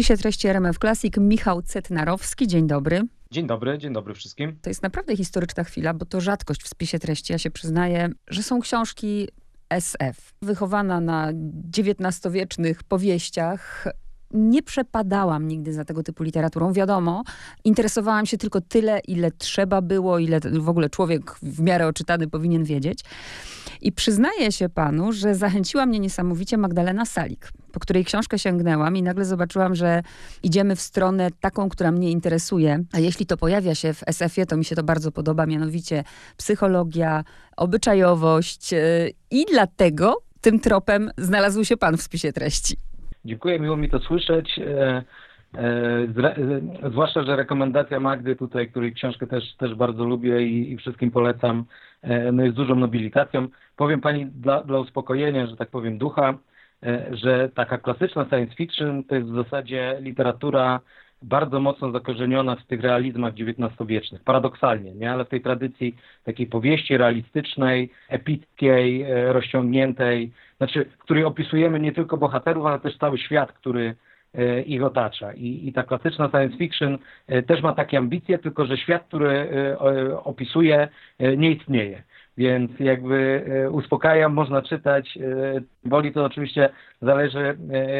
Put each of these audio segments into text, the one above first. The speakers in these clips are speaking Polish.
spisie treści RMF Classic Michał Cetnarowski. Dzień dobry. Dzień dobry, dzień dobry wszystkim. To jest naprawdę historyczna chwila, bo to rzadkość w spisie treści. Ja się przyznaję, że są książki SF. Wychowana na XIX-wiecznych powieściach, nie przepadałam nigdy za tego typu literaturą. Wiadomo, interesowałam się tylko tyle, ile trzeba było, ile w ogóle człowiek w miarę oczytany powinien wiedzieć. I przyznaję się panu, że zachęciła mnie niesamowicie Magdalena Salik, po której książkę sięgnęłam i nagle zobaczyłam, że idziemy w stronę taką, która mnie interesuje. A jeśli to pojawia się w SF-ie, to mi się to bardzo podoba, mianowicie psychologia, obyczajowość. Yy, I dlatego tym tropem znalazł się pan w spisie treści. Dziękuję, miło mi to słyszeć. E, e, zwłaszcza, że rekomendacja Magdy tutaj, której książkę też, też bardzo lubię i, i wszystkim polecam, e, no jest dużą nobilitacją. Powiem Pani dla, dla uspokojenia, że tak powiem ducha, że taka klasyczna science fiction to jest w zasadzie literatura bardzo mocno zakorzeniona w tych realizmach XIX-wiecznych, paradoksalnie, nie? ale w tej tradycji takiej powieści realistycznej, epickiej, rozciągniętej, znaczy, w której opisujemy nie tylko bohaterów, ale też cały świat, który e, ich otacza. I, I, ta klasyczna science fiction e, też ma takie ambicje, tylko że świat, który e, opisuje, nie istnieje. Więc jakby uspokajam, można czytać. Woli to oczywiście zależy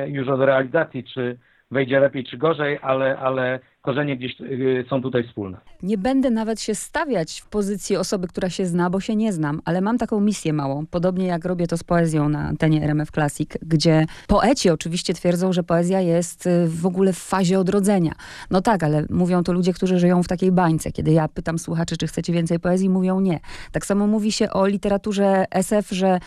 już od realizacji, czy wejdzie lepiej czy gorzej, ale, ale korzenie gdzieś y, są tutaj wspólne. Nie będę nawet się stawiać w pozycji osoby, która się zna, bo się nie znam, ale mam taką misję małą, podobnie jak robię to z poezją na antenie RMF Classic, gdzie poeci oczywiście twierdzą, że poezja jest y, w ogóle w fazie odrodzenia. No tak, ale mówią to ludzie, którzy żyją w takiej bańce. Kiedy ja pytam słuchaczy, czy chcecie więcej poezji, mówią nie. Tak samo mówi się o literaturze SF, że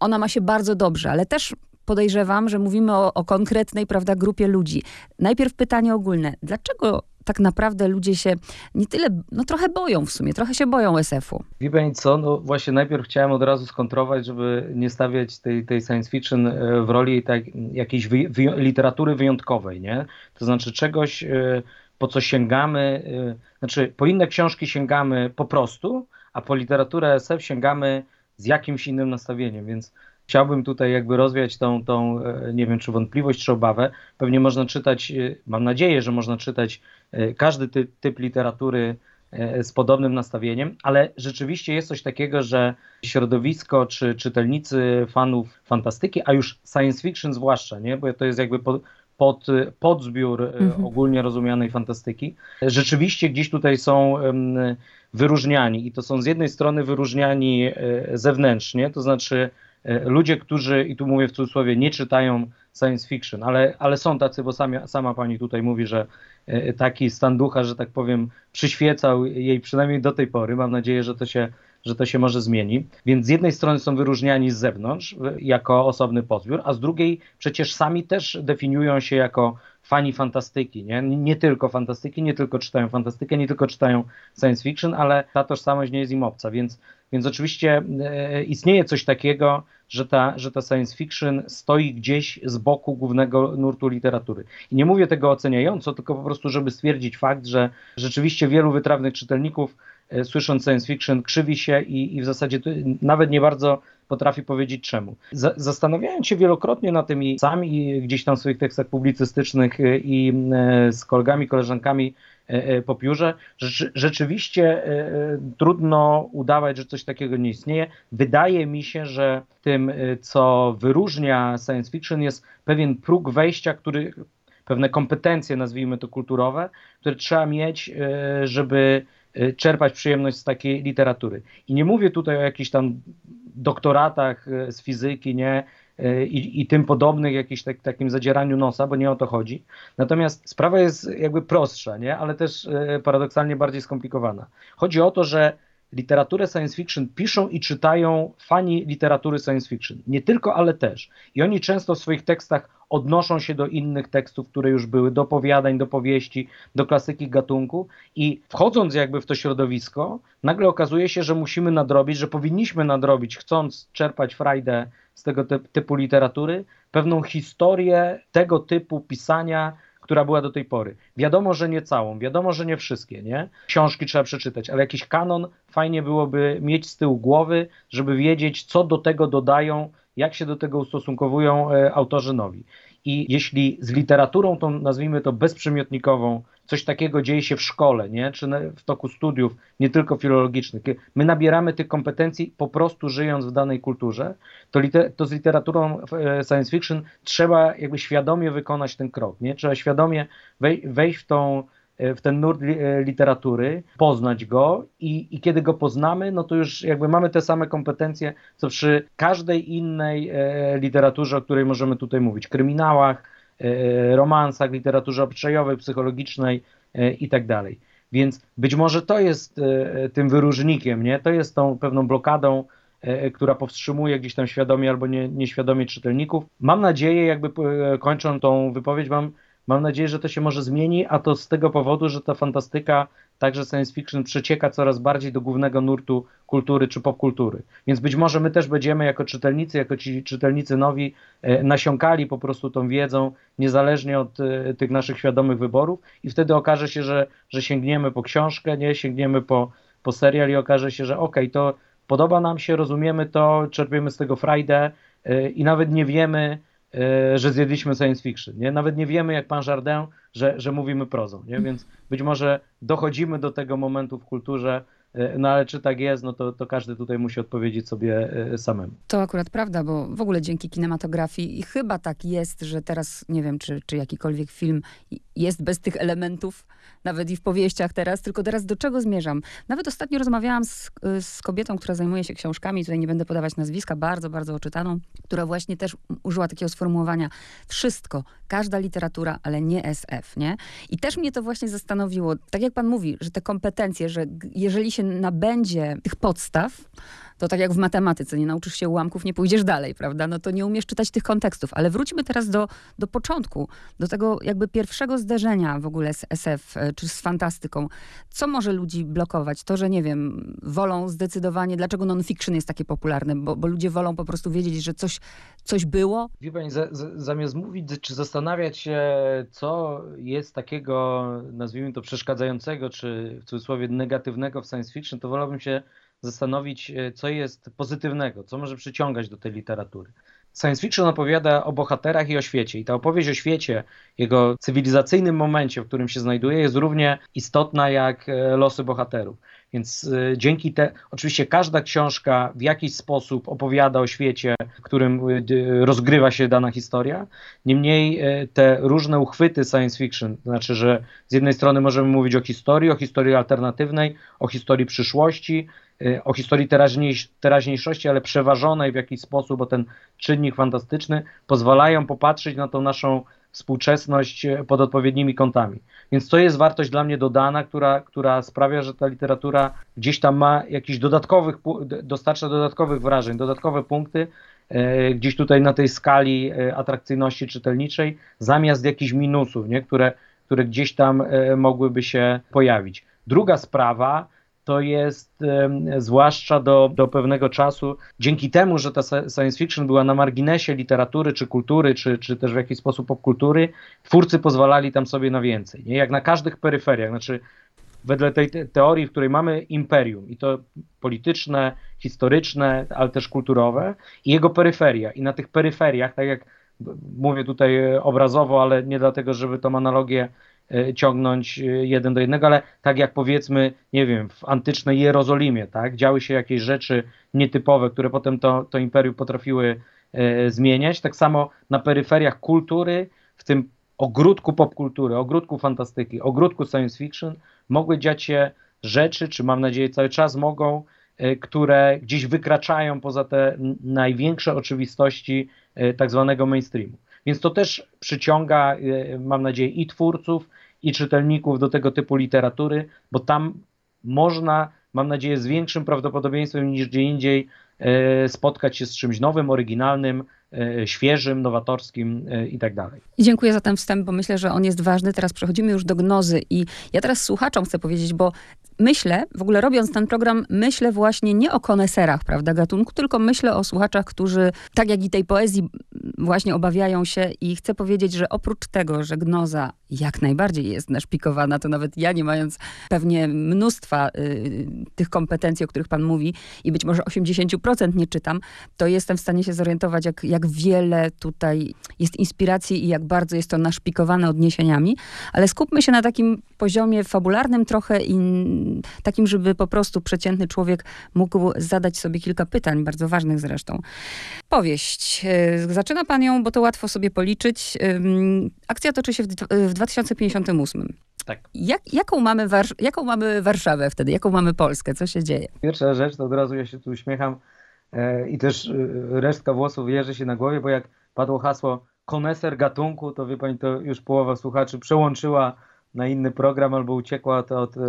ona ma się bardzo dobrze, ale też podejrzewam, że mówimy o, o konkretnej, prawda, grupie ludzi. Najpierw pytanie ogólne. Dlaczego tak naprawdę ludzie się nie tyle, no trochę boją w sumie, trochę się boją SF-u. Wie pani co, no właśnie najpierw chciałem od razu skontrować, żeby nie stawiać tej, tej science fiction e, w roli tak, jakiejś wy, wy, literatury wyjątkowej, nie? To znaczy czegoś, e, po co sięgamy, e, znaczy po inne książki sięgamy po prostu, a po literaturę SF sięgamy z jakimś innym nastawieniem, więc chciałbym tutaj jakby rozwiać tą, tą, e, nie wiem czy wątpliwość, czy obawę. Pewnie można czytać, e, mam nadzieję, że można czytać e, każdy typ, typ literatury z podobnym nastawieniem, ale rzeczywiście jest coś takiego, że środowisko czy czytelnicy fanów fantastyki, a już science fiction zwłaszcza, nie? bo to jest jakby pod, pod, podzbiór mhm. ogólnie rozumianej fantastyki, rzeczywiście gdzieś tutaj są wyróżniani i to są z jednej strony wyróżniani zewnętrznie, to znaczy ludzie, którzy, i tu mówię w cudzysłowie, nie czytają science fiction, ale, ale są tacy, bo sami, sama pani tutaj mówi, że e, taki stan ducha, że tak powiem, przyświecał jej przynajmniej do tej pory. Mam nadzieję, że to się, że to się może zmieni. Więc z jednej strony są wyróżniani z zewnątrz jako osobny pozbiór, a z drugiej przecież sami też definiują się jako fani fantastyki, nie? nie tylko fantastyki, nie tylko czytają fantastykę, nie tylko czytają science fiction, ale ta tożsamość nie jest im obca, więc, więc oczywiście e, istnieje coś takiego, że ta, że ta science fiction stoi gdzieś z boku głównego nurtu literatury. I nie mówię tego oceniająco, tylko po prostu, żeby stwierdzić fakt, że rzeczywiście wielu wytrawnych czytelników e, słysząc science fiction krzywi się i, i w zasadzie nawet nie bardzo potrafi powiedzieć czemu. zastanawiając się wielokrotnie na tym i sami gdzieś tam w swoich tekstach publicystycznych y, i z kolegami, koleżankami po piórze, rzeczywiście trudno udawać, że coś takiego nie istnieje. Wydaje mi się, że tym, co wyróżnia science fiction, jest pewien próg wejścia, który pewne kompetencje, nazwijmy to kulturowe, które trzeba mieć, żeby czerpać przyjemność z takiej literatury. I nie mówię tutaj o jakichś tam doktoratach e, z fizyki, nie? I, i tym podobnych, jakimś tak, takim zadzieraniu nosa, bo nie o to chodzi. Natomiast sprawa jest jakby prostsza, nie? ale też e, paradoksalnie bardziej skomplikowana. Chodzi o to, że literaturę science fiction piszą i czytają fani literatury science fiction. Nie tylko, ale też. I oni często w swoich tekstach odnoszą się do innych tekstów, które już były, do opowiadań, do powieści, do klasyki gatunku i wchodząc jakby w to środowisko, nagle okazuje się, że musimy nadrobić, że powinniśmy nadrobić, chcąc czerpać frajdę z tego typu literatury, pewną historię tego typu pisania, która była do tej pory. Wiadomo, że nie całą, wiadomo, że nie wszystkie, nie? Książki trzeba przeczytać, ale jakiś kanon fajnie byłoby mieć z tyłu głowy, żeby wiedzieć, co do tego dodają jak się do tego ustosunkowują e, autorzy nowi. I jeśli z literaturą, tą nazwijmy to bezprzymiotnikową, coś takiego dzieje się w szkole, nie? czy w toku studiów, nie tylko filologicznych, my nabieramy tych kompetencji po prostu żyjąc w danej kulturze, to, liter, to z literaturą e, science fiction trzeba jakby świadomie wykonać ten krok. Nie? Trzeba świadomie wej, wejść w tą w ten nurt e, literatury, poznać go i, i kiedy go poznamy, no to już jakby mamy te same kompetencje, co przy każdej innej e, literaturze, o której możemy tutaj mówić, kryminałach, romansach, literaturze obyczajowej, psychologicznej i tak dalej. Więc być może to jest tym wyróżnikiem, nie? To jest tą pewną blokadą, która powstrzymuje gdzieś tam świadomie albo nie, nieświadomie czytelników. Mam nadzieję, jakby kończąc tą wypowiedź, mam Mam nadzieję, że to się może zmieni, a to z tego powodu, że ta fantastyka, także science fiction, przecieka coraz bardziej do głównego nurtu kultury czy popkultury. Więc być może my też będziemy jako czytelnicy, jako ci czytelnicy nowi, e, nasiąkali po prostu tą wiedzą, niezależnie od e, tych naszych świadomych wyborów, i wtedy okaże się, że, że sięgniemy po książkę, nie sięgniemy po, po serial i okaże się, że okej, okay, to podoba nam się, rozumiemy to, czerpiemy z tego frajdę e, i nawet nie wiemy, że zjedliśmy science fiction. Nie? Nawet nie wiemy, jak pan Jardin, że, że mówimy prozą. Nie? Więc być może dochodzimy do tego momentu w kulturze, e, no ale czy tak jest, no to, to każdy tutaj musi odpowiedzieć sobie e, samemu. To akurat prawda, bo w ogóle dzięki kinematografii i chyba tak jest, że teraz nie wiem, czy, czy jakikolwiek film jest bez tych elementów, nawet i w powieściach teraz, tylko teraz do czego zmierzam? Nawet ostatnio rozmawiałam z, z kobietą, która zajmuje się książkami, tutaj nie będę podawać nazwiska, bardzo, bardzo oczytaną, która właśnie też użyła takiego sformułowania wszystko, każda literatura, ale nie SF, nie? I też mnie to właśnie zastanowiło, tak jak pan mówi, że te kompetencje, że jeżeli się nabędzie tych podstaw, to tak jak w matematyce, nie nauczysz się ułamków, nie pójdziesz dalej, prawda? No to nie umiesz czytać tych kontekstów. Ale wróćmy teraz do, do początku, do tego jakby pierwszego zderzenia w ogóle z SF e, czy z fantastyką. Co może ludzi blokować? To, że nie wiem, wolą zdecydowanie, dlaczego non-fiction jest takie popularne, bo, bo ludzie wolą po prostu wiedzieć, że coś, coś było. Wie pani, za, za, zamiast mówić czy zastanawiać się, co jest takiego, nazwijmy to przeszkadzającego, czy w cudzysłowie negatywnego w science fiction, to wolałbym się zastanowić, e, co jest pozytywnego, co może przyciągać do tej literatury. Science fiction opowiada o bohaterach i o świecie. I ta opowieść o świecie, jego cywilizacyjnym momencie, w którym się znajduje, jest równie istotna jak e, losy bohaterów. Więc e, dzięki te, oczywiście każda książka w jakiś sposób opowiada o świecie, w którym rozgrywa się dana historia. Niemniej te różne uchwyty science fiction, to znaczy, że z jednej strony możemy mówić o historii, o historii alternatywnej, o historii przyszłości, Y, o historii teraźniejszości, ale przeważonej w jakiś sposób o ten czynnik fantastyczny, pozwalają popatrzeć na tą naszą współczesność y, pod odpowiednimi kątami. Więc to jest wartość dla mnie dodana, która, która sprawia, że ta literatura gdzieś tam ma jakiś dodatkowych, dostarcza dodatkowych wrażeń, dodatkowe punkty, y, gdzieś tutaj na tej skali atrakcyjności czytelniczej, zamiast jakichś minusów, nie? Które, które gdzieś tam mogłyby się pojawić. Druga sprawa, to jest zwłaszcza do, do pewnego czasu, dzięki temu, że ta science fiction była na marginesie literatury, czy kultury, czy, czy też w jakiś sposób popkultury, twórcy pozwalali tam sobie na więcej. Nie? Jak na każdych peryferiach, znaczy wedle tej teorii, w której mamy imperium i to polityczne, historyczne, ale też kulturowe i jego peryferia. I na tych peryferiach, tak jak mówię tutaj obrazowo, ale nie dlatego, żeby tą analogię ciągnąć e, jeden do jednego, ale tak jak powiedzmy, nie wiem, w antycznej Jerozolimie, tak, działy się jakieś rzeczy nietypowe, które potem to, to imperium potrafiły e, zmieniać, tak samo na peryferiach kultury, w tym ogródku popkultury, ogródku fantastyki, ogródku science fiction, mogły dziać się rzeczy, czy mam nadzieję cały czas mogą, które gdzieś wykraczają poza te największe oczywistości tak zwanego mainstreamu. Więc to też przyciąga, mam nadzieję, i twórców, i czytelników do tego typu literatury, bo tam można, mam nadzieję, z większym prawdopodobieństwem niż gdzie indziej e, spotkać się z czymś nowym, oryginalnym, e, świeżym, nowatorskim i tak dalej. Dziękuję za ten wstęp, bo myślę, że on jest ważny. Teraz przechodzimy już do gnozy i ja teraz słuchaczom chcę powiedzieć, bo myślę, w ogóle robiąc ten program, myślę właśnie nie o koneserach, prawda, gatunku, tylko myślę o słuchaczach, którzy, tak jak i tej poezji, właśnie obawiają się i chcę powiedzieć, że oprócz tego, że gnoza jak najbardziej jest naszpikowana, to nawet ja nie mając pewnie mnóstwa y, tych kompetencji, o których pan mówi i być może 80% nie czytam, to jestem w stanie się zorientować, jak, jak wiele tutaj jest inspiracji i jak bardzo jest to naszpikowane odniesieniami, ale skupmy się na takim poziomie fabularnym trochę i takim, żeby po prostu przeciętny człowiek mógł zadać sobie kilka pytań, bardzo ważnych zresztą. Powieść. Y, zaczyna pan ją, bo to łatwo sobie policzyć. Akcja toczy się w, w 2058. Tak. Jak, jaką, mamy jaką mamy Warszawę wtedy? Jaką mamy Polskę? Co się dzieje? Pierwsza rzecz, to od razu ja się tu uśmiecham e, i też e, resztka włosów jeży się na głowie, bo jak padło hasło koneser gatunku, to wie pani, to już połowa słuchaczy przełączyła na inny program albo uciekła to od e,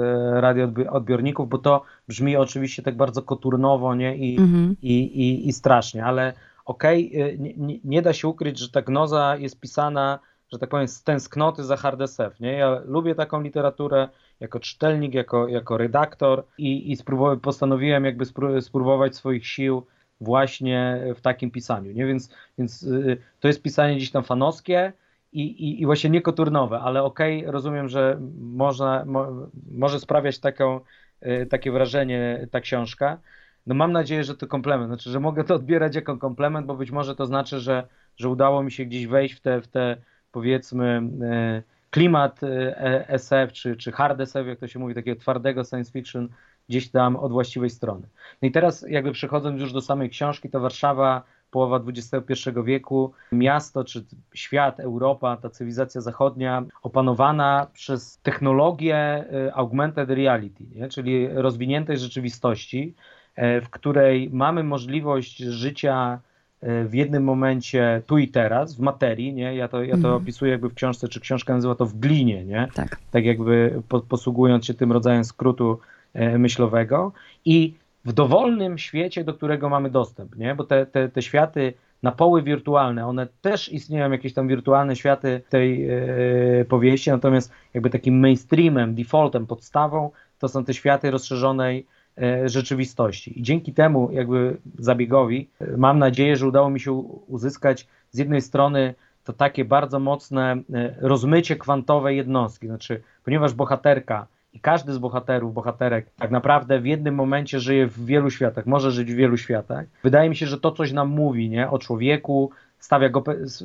radioodbiorników, bo to brzmi oczywiście tak bardzo koturnowo nie? I, mhm. i, i, i strasznie, ale okej, okay, nie, nie, da się ukryć, że ta gnoza jest pisana że tak powiem, z tęsknoty za hard SF, nie? Ja lubię taką literaturę jako czytelnik, jako, jako redaktor i, i postanowiłem jakby spróbować swoich sił właśnie w takim pisaniu, nie? Więc, więc y, to jest pisanie gdzieś tam fanowskie i, i, i właśnie nie koturnowe, ale okej, okay, rozumiem, że można, mo, może sprawiać taką, y, takie wrażenie ta książka. No mam nadzieję, że to komplement, znaczy, że mogę to odbierać jako komplement, bo być może to znaczy, że, że udało mi się gdzieś wejść w te, w te powiedzmy e, klimat e, SF, czy, czy hard SF, jak to się mówi, takiego twardego science fiction gdzieś tam od właściwej strony. No i teraz jakby przechodząc już do samej książki, to Warszawa, połowa XXI wieku, miasto czy świat, Europa, ta cywilizacja zachodnia opanowana przez technologię e, augmented reality, nie? czyli rozwiniętej rzeczywistości, w której mamy możliwość życia E, w jednym momencie tu i teraz, w materii, nie? Ja to, ja to mhm. opisuję jakby w książce, czy książka nazywa to w glinie, nie? Tak. Tak jakby po, posługując się tym rodzajem skrótu e, myślowego i w dowolnym świecie, do którego mamy dostęp, nie? Bo te, te, te światy na poły wirtualne, one też istnieją, jakieś tam wirtualne światy tej e, powieści, natomiast jakby takim mainstreamem, defaultem, podstawą to są te światy rozszerzonej E, rzeczywistości. I dzięki temu jakby zabiegowi e, mam nadzieję, że udało mi się uzyskać z jednej strony to takie bardzo mocne rozmycie kwantowej jednostki, znaczy ponieważ bohaterka i każdy z bohaterów, bohaterek tak naprawdę w jednym momencie żyje w wielu światach, może żyć w wielu światach. Wydaje mi się, że to coś nam mówi nie? o człowieku, stawia go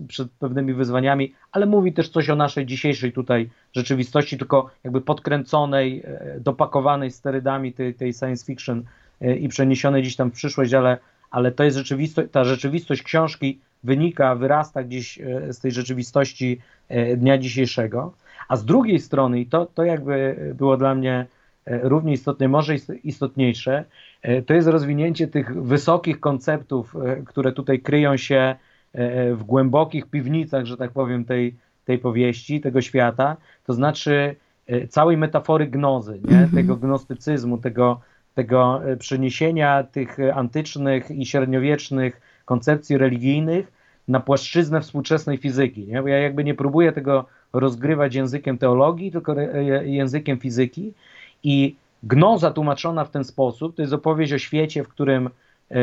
przed pewnymi wyzwaniami, ale mówi też coś o naszej dzisiejszej tutaj rzeczywistości, tylko jakby podkręconej, e, dopakowanej sterydami tej, tej science fiction e, i przeniesionej gdzieś tam w przyszłość, ale, ale to jest rzeczywistość, ta rzeczywistość książki wynika, wyrasta gdzieś e, z tej rzeczywistości dnia dzisiejszego. A z drugiej strony, i to, to jakby było dla mnie równie istotne, może istotniejsze, to jest rozwinięcie tych wysokich konceptów, które tutaj kryją się E, w głębokich piwnicach, że tak powiem, tej, tej powieści, tego świata, to znaczy e, całej metafory gnozy, nie? Mhm. tego gnostycyzmu, tego, tego e, przeniesienia tych antycznych i średniowiecznych koncepcji religijnych na płaszczyznę współczesnej fizyki. Nie? Bo ja jakby nie próbuję tego rozgrywać językiem teologii, tylko językiem fizyki i gnoza tłumaczona w ten sposób to jest opowieść o świecie, w którym E,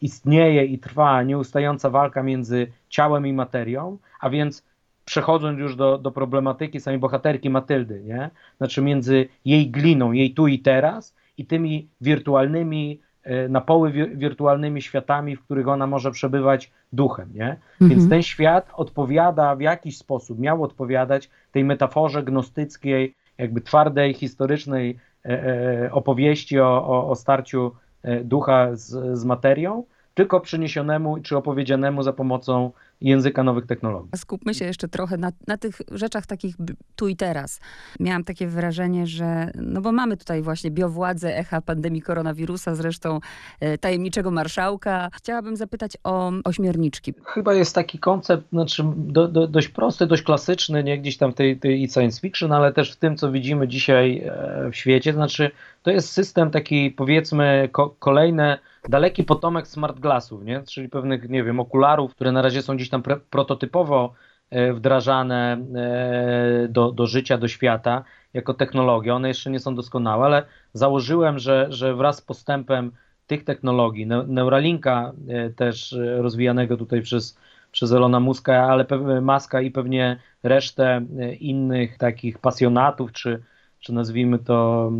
istnieje i trwa nieustająca walka między ciałem i materią, a więc przechodząc już do, do problematyki samej bohaterki Matyldy, nie? znaczy między jej gliną, jej tu i teraz i tymi wirtualnymi, na poły wirtualnymi światami, w których ona może przebywać duchem. Nie? Mhm. Więc ten świat odpowiada w jakiś sposób, miał odpowiadać tej metaforze gnostyckiej, jakby twardej, historycznej e, opowieści o, o, o starciu E, ducha z, z materią, tylko przeniesionemu czy opowiedzianemu za pomocą języka nowych technologii. Skupmy się jeszcze trochę na, na, tych rzeczach takich tu i teraz. Miałam takie wrażenie, że, no bo mamy tutaj właśnie biowładzę, echa pandemii koronawirusa, zresztą e, tajemniczego marszałka. Chciałabym zapytać o ośmiorniczki. Chyba jest taki koncept, znaczy do, do, dość prosty, dość klasyczny, nie gdzieś tam tej, tej science fiction, ale też w tym, co widzimy dzisiaj e, w świecie. Znaczy, to jest system taki, powiedzmy, ko kolejne daleki potomek smart glassów, nie? czyli pewnych, nie wiem, okularów, które na razie są gdzieś tam prototypowo e, wdrażane e, do, do życia, do świata jako technologia. One jeszcze nie są doskonałe, ale założyłem, że, że wraz z postępem tych technologii, Neuralinka e, też rozwijanego tutaj przez, przez Elona Muska, ale Maska i pewnie resztę innych takich pasjonatów, czy, czy nazwijmy to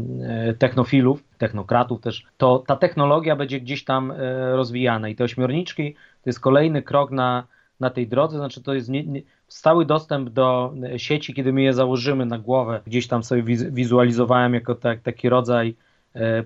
technofilów, technokratów też, to ta technologia będzie gdzieś tam rozwijana i te ośmiorniczki to jest kolejny krok na, na tej drodze, znaczy to jest nie, nie, stały dostęp do sieci, kiedy my je założymy na głowę, gdzieś tam sobie wizualizowałem jako tak, taki rodzaj E,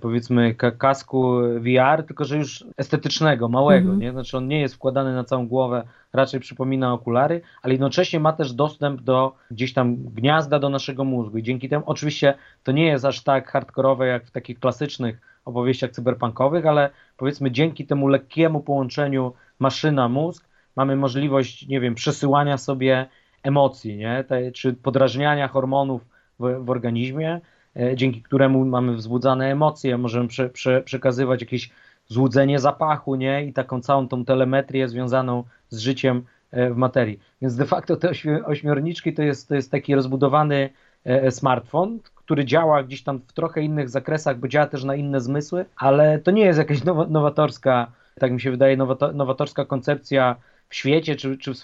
powiedzmy kasku VR, tylko że już estetycznego, małego, mhm. nie? Znaczy on nie jest wkładany na całą głowę, raczej przypomina okulary, ale jednocześnie ma też dostęp do gdzieś tam gniazda do naszego mózgu i dzięki temu, oczywiście to nie jest aż tak hardkorowe jak w takich klasycznych opowieściach cyberpunkowych, ale powiedzmy dzięki temu lekkiemu połączeniu maszyna-mózg mamy możliwość, nie wiem, przesyłania sobie emocji, nie? Te, czy podrażniania hormonów w, w organizmie, E, dzięki któremu mamy wzbudzane emocje, możemy prze, prze, przekazywać jakieś złudzenie zapachu, nie? I taką całą tą telemetrię związaną z życiem e, w materii. Więc de facto te ośmiorniczki to jest, to jest taki rozbudowany e, smartfon, który działa gdzieś tam w trochę innych zakresach, bo działa też na inne zmysły, ale to nie jest jakaś nowatorska, tak mi się wydaje, nowatorska koncepcja w świecie czy, czy w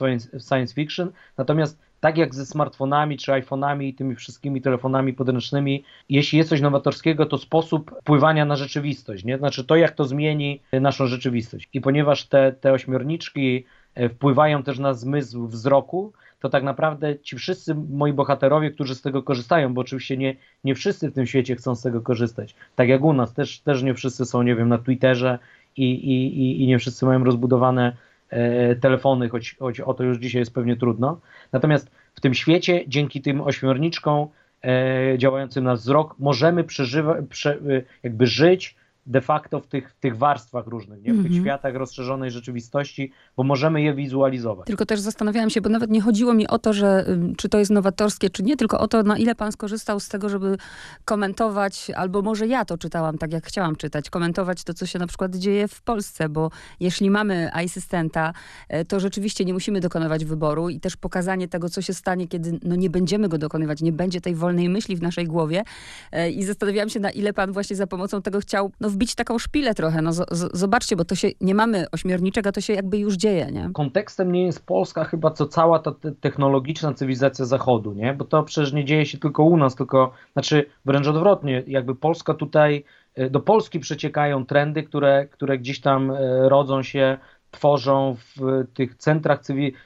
science fiction. Natomiast tak jak ze smartfonami czy iPhone'ami i tymi wszystkimi telefonami podręcznymi, jeśli jest coś nowatorskiego, to sposób wpływania na rzeczywistość, nie? Znaczy to, jak to zmieni naszą rzeczywistość. I ponieważ te, te ośmiorniczki e, wpływają też na zmysł wzroku, to tak naprawdę ci wszyscy moi bohaterowie, którzy z tego korzystają, bo oczywiście nie, nie wszyscy w tym świecie chcą z tego korzystać. Tak jak u nas, też, też nie wszyscy są, nie wiem, na Twitterze i, i, i nie wszyscy mają rozbudowane telefony, choć, choć o to już dzisiaj jest pewnie trudno. Natomiast w tym świecie, dzięki tym ośmiorniczkom e, działającym na wzrok, możemy przeżywać, prze, e, jakby żyć de facto w tych, w tych warstwach różnych, nie? w tych mhm. światach rozszerzonej rzeczywistości, bo możemy je wizualizować. Tylko też zastanawiałam się, bo nawet nie chodziło mi o to, że czy to jest nowatorskie, czy nie, tylko o to, na ile pan skorzystał z tego, żeby komentować, albo może ja to czytałam tak, jak chciałam czytać, komentować to, co się na przykład dzieje w Polsce, bo jeśli mamy asystenta, e, to rzeczywiście nie musimy dokonywać wyboru i też pokazanie tego, co się stanie, kiedy no, nie będziemy go dokonywać, nie będzie tej wolnej myśli w naszej głowie. E, I zastanawiałam się, na ile pan właśnie za pomocą tego chciał no, wbić taką szpilę trochę. No, zobaczcie, bo to się nie mamy ośmiorniczego, to się jakby już dzieje, nie? Kontekstem nie jest Polska chyba, co cała ta technologiczna cywilizacja Zachodu, nie? Bo to przecież nie dzieje się tylko u nas, tylko, znaczy wręcz odwrotnie, jakby Polska tutaj, e, do Polski przeciekają trendy, które, które gdzieś tam e, rodzą się, tworzą w tych centrach,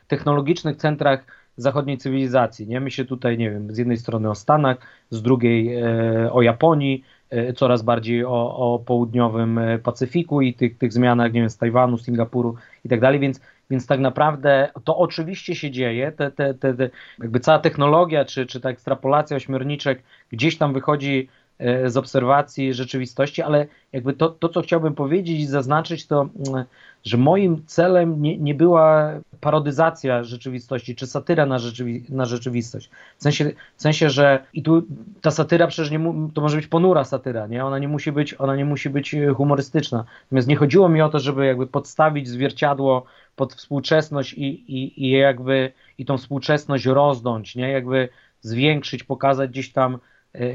technologicznych centrach zachodniej cywilizacji. Nie? My się tutaj, nie wiem, z jednej strony o Stanach, z drugiej e, o Japonii, coraz bardziej o, o południowym e, Pacyfiku i tych, tych zmianach, nie wiem, z Tajwanu, Singapuru i tak dalej, więc, więc tak naprawdę to oczywiście się dzieje, te, te, te, jakby cała technologia, czy, czy ta ekstrapolacja ośmiorniczek gdzieś tam wychodzi e, z obserwacji rzeczywistości, ale jakby to, to co chciałbym powiedzieć i zaznaczyć, to mm, że moim celem nie, nie była parodyzacja rzeczywistości, czy satyra na, rzeczywi na rzeczywistość. W sensie, w sensie, że i tu ta satyra przecież nie to może być ponura satyra, nie? Ona nie musi być, ona nie musi być e, humorystyczna. Natomiast nie chodziło mi o to, żeby jakby podstawić zwierciadło pod współczesność i, i, i jakby i tą współczesność rozdąć, nie? Jakby zwiększyć, pokazać gdzieś tam E,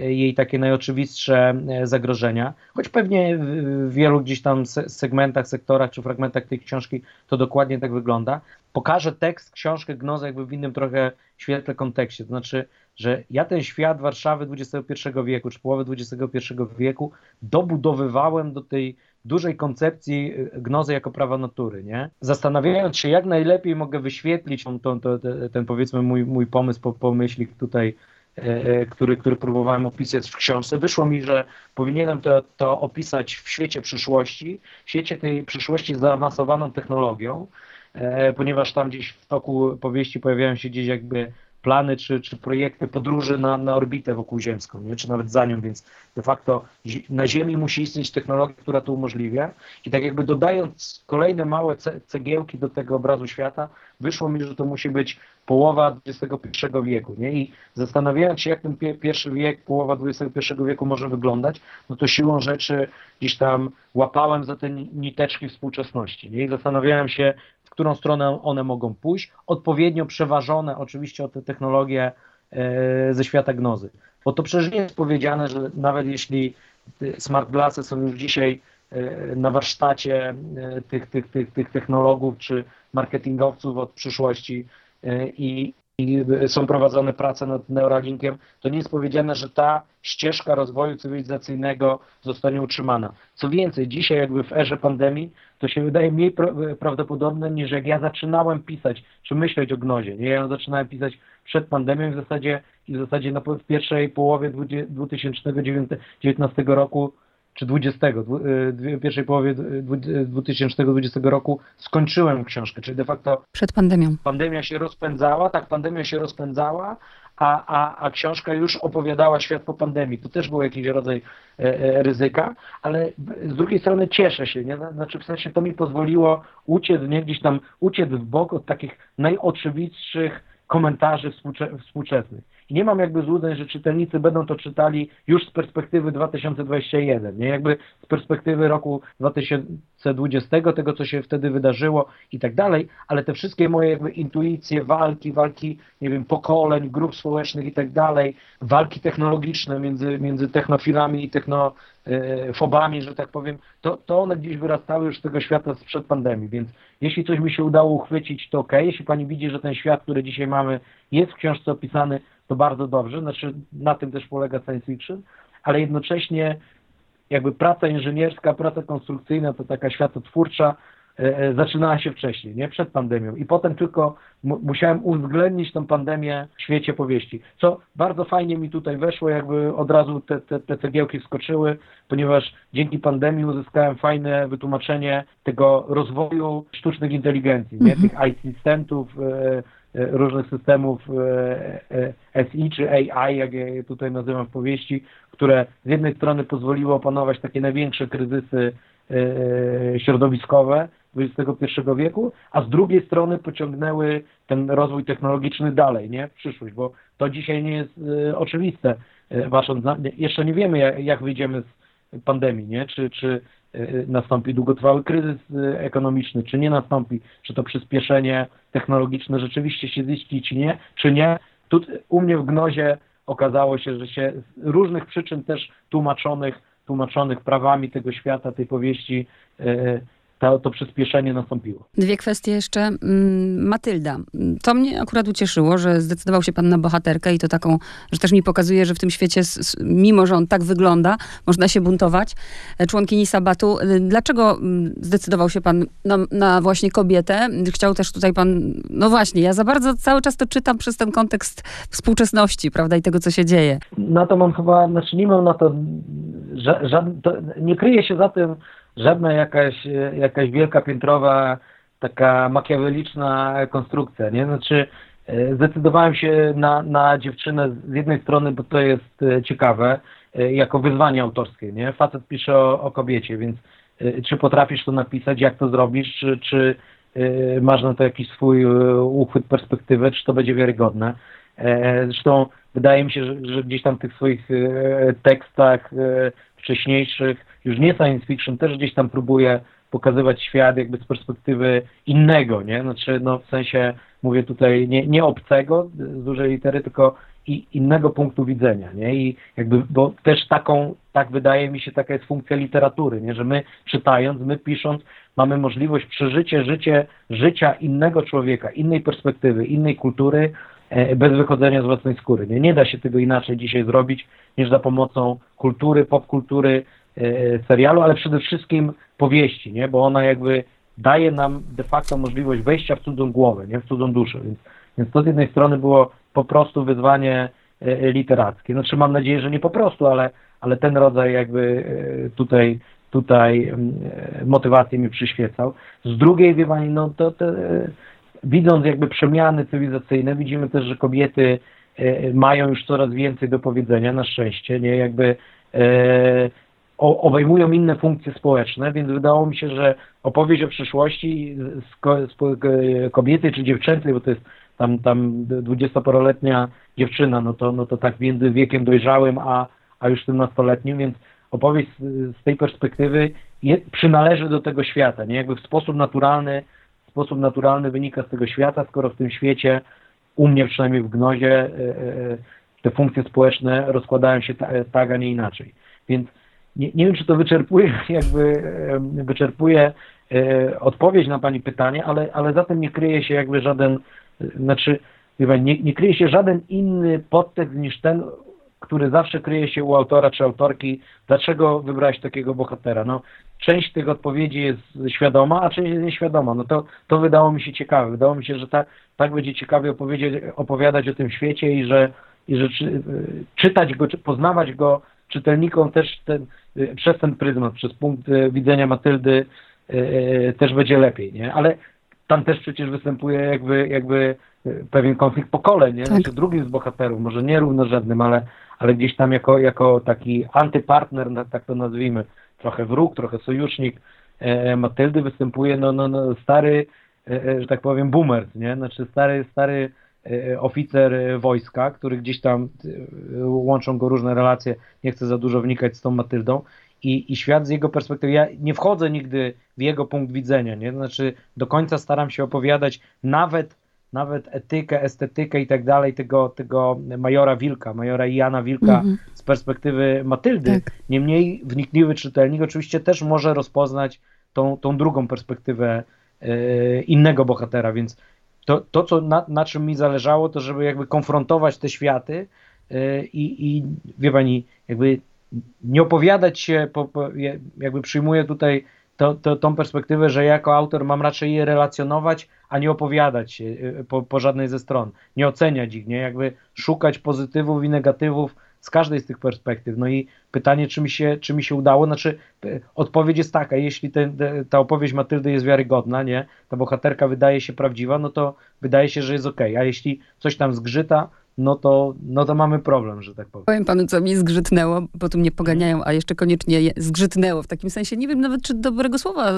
jej takie najoczywistsze e, zagrożenia, choć pewnie w wielu gdzieś tam segmentach, sektorach czy fragmentach tej książki to dokładnie tak wygląda. Pokażę tekst, książkę Gnoza jakby w innym trochę świetle kontekście, to znaczy, że ja ten świat Warszawy XXI wieku, czy połowy XXI wieku dobudowywałem do tej dużej koncepcji e, gnozy jako prawa natury, nie? Zastanawiając się, jak najlepiej mogę wyświetlić tą, tą, ten, ten powiedzmy mój, mój pomysł, pomyślnik tutaj E, e, który, który próbowałem opisać w książce, wyszło mi, że powinienem to, to opisać w świecie przyszłości, w świecie tej przyszłości z zaawansowaną technologią, e, ponieważ tam gdzieś w toku powieści pojawiają się gdzieś jakby plany czy, czy projekty podróży na, na orbitę wokół ziemską, nie? czy nawet za nią, więc de facto na Ziemi musi istnieć technologia, która to umożliwia i tak jakby dodając kolejne małe cegiełki do tego obrazu świata, wyszło mi, że to musi być połowa XXI wieku. Nie? I zastanawiając się, jak ten pierwszy wiek, połowa XXI wieku może wyglądać, no to siłą rzeczy gdzieś tam łapałem za te niteczki współczesności. Nie? I zastanawiałem się, którą stronę one mogą pójść, odpowiednio przeważone oczywiście o te technologie e, ze świata gnozy. bo to przecież nie jest powiedziane, że nawet jeśli smart glassy są już dzisiaj na warsztacie tych, tych, tych, tych technologów czy marketingowców od przyszłości i, i są prowadzone prace nad Neuralinkiem, to nie jest powiedziane, że ta ścieżka rozwoju cywilizacyjnego zostanie utrzymana. Co więcej, dzisiaj jakby w erze pandemii, to się wydaje mniej prawdopodobne niż jak ja zaczynałem pisać, czy myśleć o gnozie. Ja zaczynałem pisać przed pandemią w zasadzie w zasadzie na, w pierwszej połowie 2019 roku czy 20, w pierwszej połowie 2020 roku skończyłem książkę, czyli de facto przed pandemią. Pandemia się rozpędzała, tak, pandemia się rozpędzała, a, a, a książka już opowiadała świat po pandemii. To też był jakiś rodzaj e, e, ryzyka, ale z drugiej strony cieszę się, nie? Znaczy w sensie to mi pozwoliło uciec, nie gdzieś tam uciec w bok od takich najoczywistszych komentarzy współczesnych. I nie mam jakby złudzeń, że czytelnicy będą to czytali już z perspektywy 2021, nie jakby z perspektywy roku 2020, tego co się wtedy wydarzyło i tak dalej, ale te wszystkie moje jakby intuicje, walki, walki, nie wiem, pokoleń, grup społecznych i tak dalej, walki technologiczne między, między technofilami i technofobami, że tak powiem, to, to one gdzieś wyrastały już z tego świata sprzed pandemii, więc jeśli coś mi się udało uchwycić, to ok. Jeśli pani widzi, że ten świat, który dzisiaj mamy, jest w książce opisany, to bardzo dobrze, znaczy na tym też polega science fiction, ale jednocześnie jakby praca inżynierska, praca konstrukcyjna, to taka światotwórcza, e, e, zaczynała się wcześniej, nie przed pandemią. I potem tylko musiałem uwzględnić tą pandemię w świecie powieści. Co bardzo fajnie mi tutaj weszło, jakby od razu te, te, te cegiełki wskoczyły, ponieważ dzięki pandemii uzyskałem fajne wytłumaczenie tego rozwoju sztucznych inteligencji, nie? Mhm. tych e, E, różnych systemów e, e, SI czy AI, jak je tutaj nazywam w powieści, które z jednej strony pozwoliły opanować takie największe kryzysy środowiskowe XXI wieku, a z drugiej strony pociągnęły ten rozwój technologiczny dalej, nie? W przyszłość, bo to dzisiaj nie jest oczywiste. Jeszcze nie wiemy, jak wyjdziemy z pandemii, nie? Czy, czy nastąpi długotrwały kryzys y, ekonomiczny, czy nie nastąpi, czy to przyspieszenie technologiczne rzeczywiście się ziści, czy nie, czy nie. Tu u mnie w Gnozie okazało się, że się z różnych przyczyn też tłumaczonych, tłumaczonych prawami tego świata, tej powieści, y, to, to przyspieszenie nastąpiło. Dwie kwestie jeszcze. Mm, Matylda. To mnie akurat ucieszyło, że zdecydował się pan na bohaterkę i to taką, że też mi pokazuje, że w tym świecie, mimo że on tak wygląda, można się buntować. E, członkini Sabatu. E, dlaczego mm, zdecydował się pan na, na właśnie kobietę? Chciał też tutaj pan, no właśnie, ja za bardzo cały czas to czytam przez ten kontekst współczesności, prawda, i tego, co się dzieje. Na to mam chyba, znaczy nie mam na to, ża, to nie kryje się za tym żadna jakaś, jakaś wielka piętrowa, taka makiaweliczna konstrukcja, nie? Znaczy e, zdecydowałem się na, na dziewczynę z jednej strony, bo to jest e, ciekawe, e, jako wyzwanie autorskie, nie? Facet pisze o, o kobiecie, więc czy potrafisz to napisać, jak to zrobisz, czy, czy masz na to jakiś swój uchwyt, perspektywę, czy to będzie wiarygodne. Zresztą wydaje mi się, że, że gdzieś tam w tych swoich tekstach wcześniejszych już nie science fiction, też gdzieś tam próbuje pokazywać świat jakby z perspektywy innego, nie? Znaczy, no w sensie mówię tutaj nie, nie obcego z dużej litery, tylko i innego punktu widzenia, nie? I jakby, bo też taką, tak wydaje mi się, taka jest funkcja literatury, nie? Że my czytając, my pisząc, mamy możliwość przeżycia życie, życia innego człowieka, innej perspektywy, innej kultury, e, bez wychodzenia z własnej skóry. Nie, nie da się tego inaczej dzisiaj zrobić niż za pomocą kultury, popkultury, serialu, ale przede wszystkim powieści, nie? bo ona jakby daje nam de facto możliwość wejścia w cudzą głowę, nie? w cudzą duszę. Więc, więc to z jednej strony było po prostu wyzwanie e, literackie. Znaczy mam nadzieję, że nie po prostu, ale, ale ten rodzaj jakby e, tutaj, tutaj motywację mi przyświecał. Z drugiej, wie no to, to widząc jakby przemiany cywilizacyjne, widzimy też, że kobiety mają już coraz więcej do powiedzenia, na szczęście, nie? Jakby obejmują inne funkcje społeczne, więc wydało mi się, że opowieść o przyszłości z kobiety czy dziewczęcej, bo to jest tam, tam dwudziestoparoletnia dziewczyna, no to, no to tak między wiekiem dojrzałym a, a już tym nastoletnim, więc opowieść z, z tej perspektywy je, przynależy do tego świata, nie? Jakby w sposób naturalny, w sposób naturalny wynika z tego świata, skoro w tym świecie, u mnie przynajmniej w Gnozie, e, e, te funkcje społeczne rozkładają się ta, tak, a nie inaczej. Więc nie, nie wiem, czy to wyczerpuje, jakby wyczerpuje e, odpowiedź na Pani pytanie, ale, ale za tym nie kryje się jakby żaden, e, znaczy, nie, nie kryje się żaden inny podtekst niż ten, który zawsze kryje się u autora czy autorki, dlaczego wybrałeś takiego bohatera. No, część tych odpowiedzi jest świadoma, a część jest nieświadoma. No to, to wydało mi się ciekawe. Wydało mi się, że tak, tak będzie ciekawie opowiadać o tym świecie i że, i że czy, czytać go, czy poznawać go czytelnikom też ten, przez ten pryzmat, przez punkt e, widzenia Matyldy e, też będzie lepiej, nie? Ale tam też przecież występuje jakby, jakby e, pewien konflikt pokoleń, nie? Tak. Znaczy drugim z bohaterów, może nie równorzędnym, ale, ale gdzieś tam jako, jako taki antypartner, tak to nazwijmy, trochę wróg, trochę sojusznik e, Matyldy występuje no, no, no, stary, e, e, że tak powiem, boomer, nie? Znaczy stary, stary e, oficer e, wojska, który gdzieś tam e, łączą go różne relacje, nie chcę za dużo wnikać z tą Matyldą i, i świat z jego perspektywy, ja nie wchodzę nigdy w jego punkt widzenia, nie? Znaczy do końca staram się opowiadać nawet nawet etykę, estetykę i tak dalej tego, tego majora Wilka, majora Jana Wilka Mhm. z perspektywy Matyldy. Tak. Niemniej wnikliwy czytelnik oczywiście też może rozpoznać tą, tą drugą perspektywę e, innego bohatera, więc to, to co na, na czym mi zależało, to żeby jakby konfrontować te światy e, i, i wie pani, jakby nie opowiadać się, po, po, jakby przyjmuję tutaj to, to, tą perspektywę, że jako autor mam raczej je relacjonować, a nie opowiadać się e, po, po żadnej ze stron, nie oceniać ich, nie, jakby szukać pozytywów i negatywów z każdej z tych perspektyw. No i pytanie, czy mi się, czy mi się udało, znaczy e, odpowiedź jest taka, jeśli ta opowieść Matyldy jest wiarygodna, nie, ta bohaterka wydaje się prawdziwa, no to wydaje się, że jest okej, a jeśli coś tam zgrzyta, no to, no to mamy problem, że tak powiem. Powiem panu, co mi zgrzytnęło, bo tu mnie poganiają, a jeszcze koniecznie zgrzytnęło. W takim sensie, nie wiem nawet, czy dobrego słowa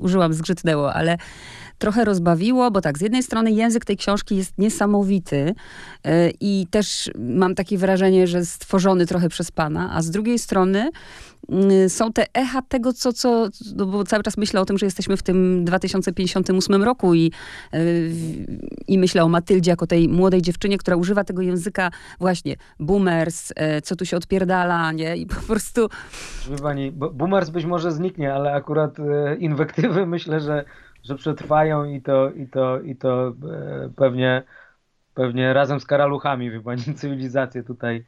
użyłam, zgrzytnęło, ale trochę rozbawiło, bo tak, z jednej strony język tej książki jest niesamowity yy, i też mam takie wrażenie, że stworzony trochę przez pana, a z drugiej strony są te echa tego, co, co, no bo cały czas myślę o tym, że jesteśmy w tym 2058 roku i, yy, i myślę o Matyldzie jako tej młodej dziewczynie, która używa tego języka właśnie boomers, e, co tu się odpierdala, nie? I po prostu Wie pani, bo- boomers być może zniknie, ale akurat inwektywy myślę, że, że przetrwają i to, i to, i to e, pewnie, pewnie razem z karaluchami, wie pani, cywilizacje tutaj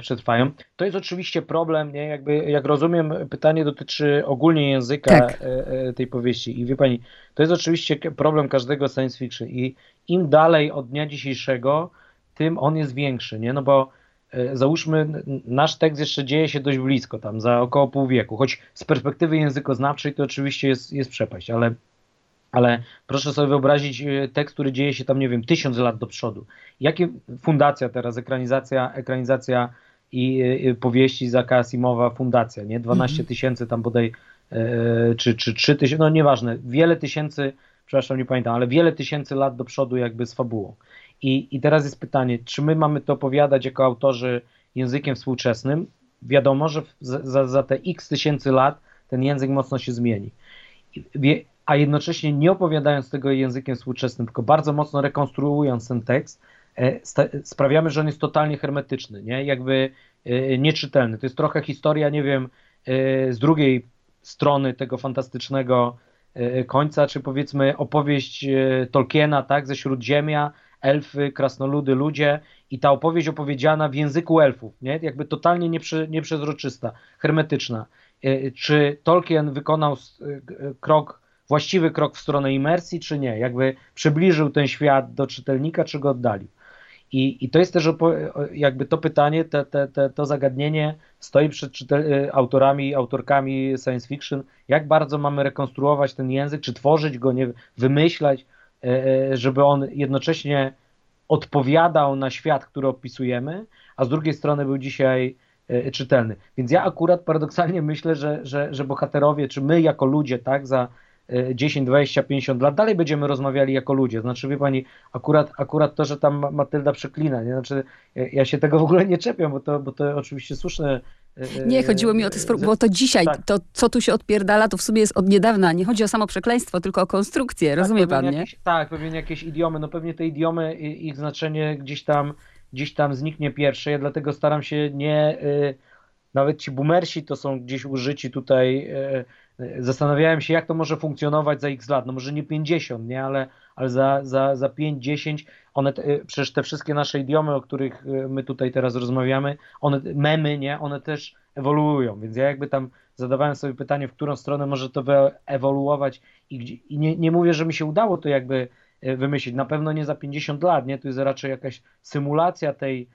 przetrwają. To jest oczywiście problem, nie? Jakby, jak rozumiem, pytanie dotyczy ogólnie języka Tak. e, e, tej powieści. I wie pani, to jest oczywiście problem każdego science fiction i im dalej od dnia dzisiejszego, tym on jest większy, nie? No bo e, załóżmy, nasz tekst jeszcze dzieje się dość blisko, tam za około pół wieku, choć z perspektywy językoznawczej to oczywiście jest, jest przepaść, ale, ale proszę sobie wyobrazić e, tekst, który dzieje się tam, nie wiem, tysiąc lat do przodu. Jakie fundacja teraz, ekranizacja, ekranizacja i e, powieści Zaka Asimowa, fundacja, nie? 12 tysięcy tam bodaj, e, czy, czy 3 tysiące, no nieważne, wiele tysięcy, przepraszam, nie pamiętam, ale wiele tysięcy lat do przodu jakby z fabułą. I, I teraz jest pytanie, czy my mamy to opowiadać jako autorzy językiem współczesnym? Wiadomo, że za, za, te x tysięcy lat ten język mocno się zmieni. I wie- A jednocześnie nie opowiadając tego językiem współczesnym, tylko bardzo mocno rekonstruując ten tekst, e, sprawiamy, że on jest totalnie hermetyczny, nie? jakby e, nieczytelny. To jest trochę historia, nie wiem, e, z drugiej strony tego fantastycznego końca, czy powiedzmy opowieść Tolkiena, tak, ze Śródziemia, elfy, krasnoludy, ludzie i ta opowieść opowiedziana w języku elfów, nie? jakby totalnie nieprze, nieprzezroczysta, hermetyczna. Czy Tolkien wykonał krok, właściwy krok w stronę imersji, czy nie? Jakby przybliżył ten świat do czytelnika, czy go oddalił? I, I to jest też jakby to pytanie, te, te, te, to zagadnienie stoi przed e, autorami, autorkami science fiction, jak bardzo mamy rekonstruować ten język, czy tworzyć go, nie wymyślać, e, e, żeby on jednocześnie odpowiadał na świat, który opisujemy, a z drugiej strony był dzisiaj e, czytelny. Więc ja akurat paradoksalnie myślę, że, że, że bohaterowie, czy my jako ludzie, tak, za 10, 20, 50 lat dalej będziemy rozmawiali jako ludzie. Znaczy, wie pani, akurat, akurat to, że tam Ma- Matylda przeklina, nie? Znaczy, ja, ja się tego w ogóle nie czepiam, bo to, bo to oczywiście słuszne. e, e, nie chodziło mi o to, że- bo to dzisiaj, tak. to co tu się odpierdala, to w sumie jest od niedawna. Nie chodzi o samo przekleństwo, tylko o konstrukcję. Rozumie tak, pan, pewnie nie? Jakieś, tak, pewnie jakieś idiomy, no pewnie te idiomy, ich znaczenie gdzieś tam gdzieś tam zniknie pierwsze, ja dlatego staram się nie, nawet ci boomersi to są gdzieś użyci tutaj, zastanawiałem się jak to może funkcjonować za x lat, no może nie 50, nie, ale, ale za, za, za 5-10, one, przecież te wszystkie nasze idiomy, o których my tutaj teraz rozmawiamy, one, memy, nie, one też ewoluują, więc ja jakby tam zadawałem sobie pytanie, w którą stronę może to ewoluować i, i nie, nie mówię, że mi się udało to jakby e, wymyślić. Na pewno nie za 50 lat, nie? To jest raczej jakaś symulacja tej